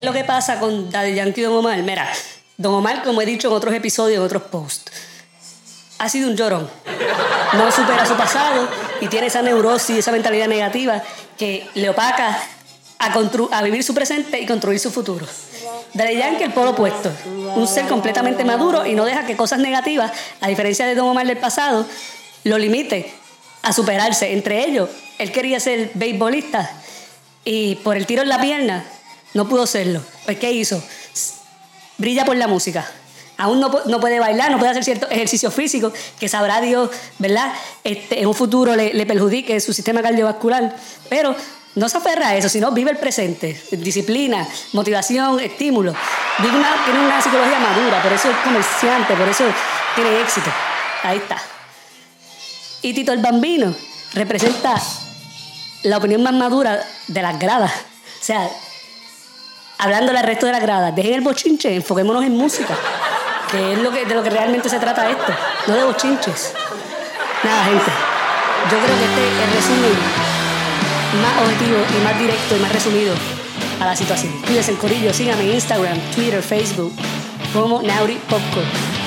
Lo que pasa con Daddy Yankee y Don Omar, mira, Don Omar, como he dicho en otros episodios, en otros posts, ha sido un llorón. No supera su pasado y tiene esa neurosis, esa mentalidad negativa que le opaca a, a vivir su presente y construir su futuro. Daddy Yankee, el polo opuesto. Un ser completamente maduro y no deja que cosas negativas, a diferencia de Don Omar del pasado, lo limite a superarse. Entre ellos, él quería ser beisbolista y por el tiro en la pierna no pudo serlo. Pues, ¿qué hizo? Brilla por la música. Aún no, no, puede bailar, no puede hacer cierto ejercicio físico que sabrá Dios, ¿verdad? Este, en un futuro le, perjudique su sistema cardiovascular. Pero no se aferra a eso, sino vive el presente. Disciplina, motivación, estímulo. Una, tiene una psicología madura, por eso es comerciante, por eso tiene éxito. Ahí está. Y Tito el Bambino representa la opinión más madura de las gradas. O sea, hablando del resto de las gradas, dejen el bochinche, enfoquémonos en música, que es lo que, de lo que realmente se trata esto, no de bochinches. Nada, gente, yo creo que este es el resumen más objetivo y más directo y más resumido a la situación. Cuídense el corillo, síganme en Instagram, Twitter, Facebook, como Nauri Popcorn.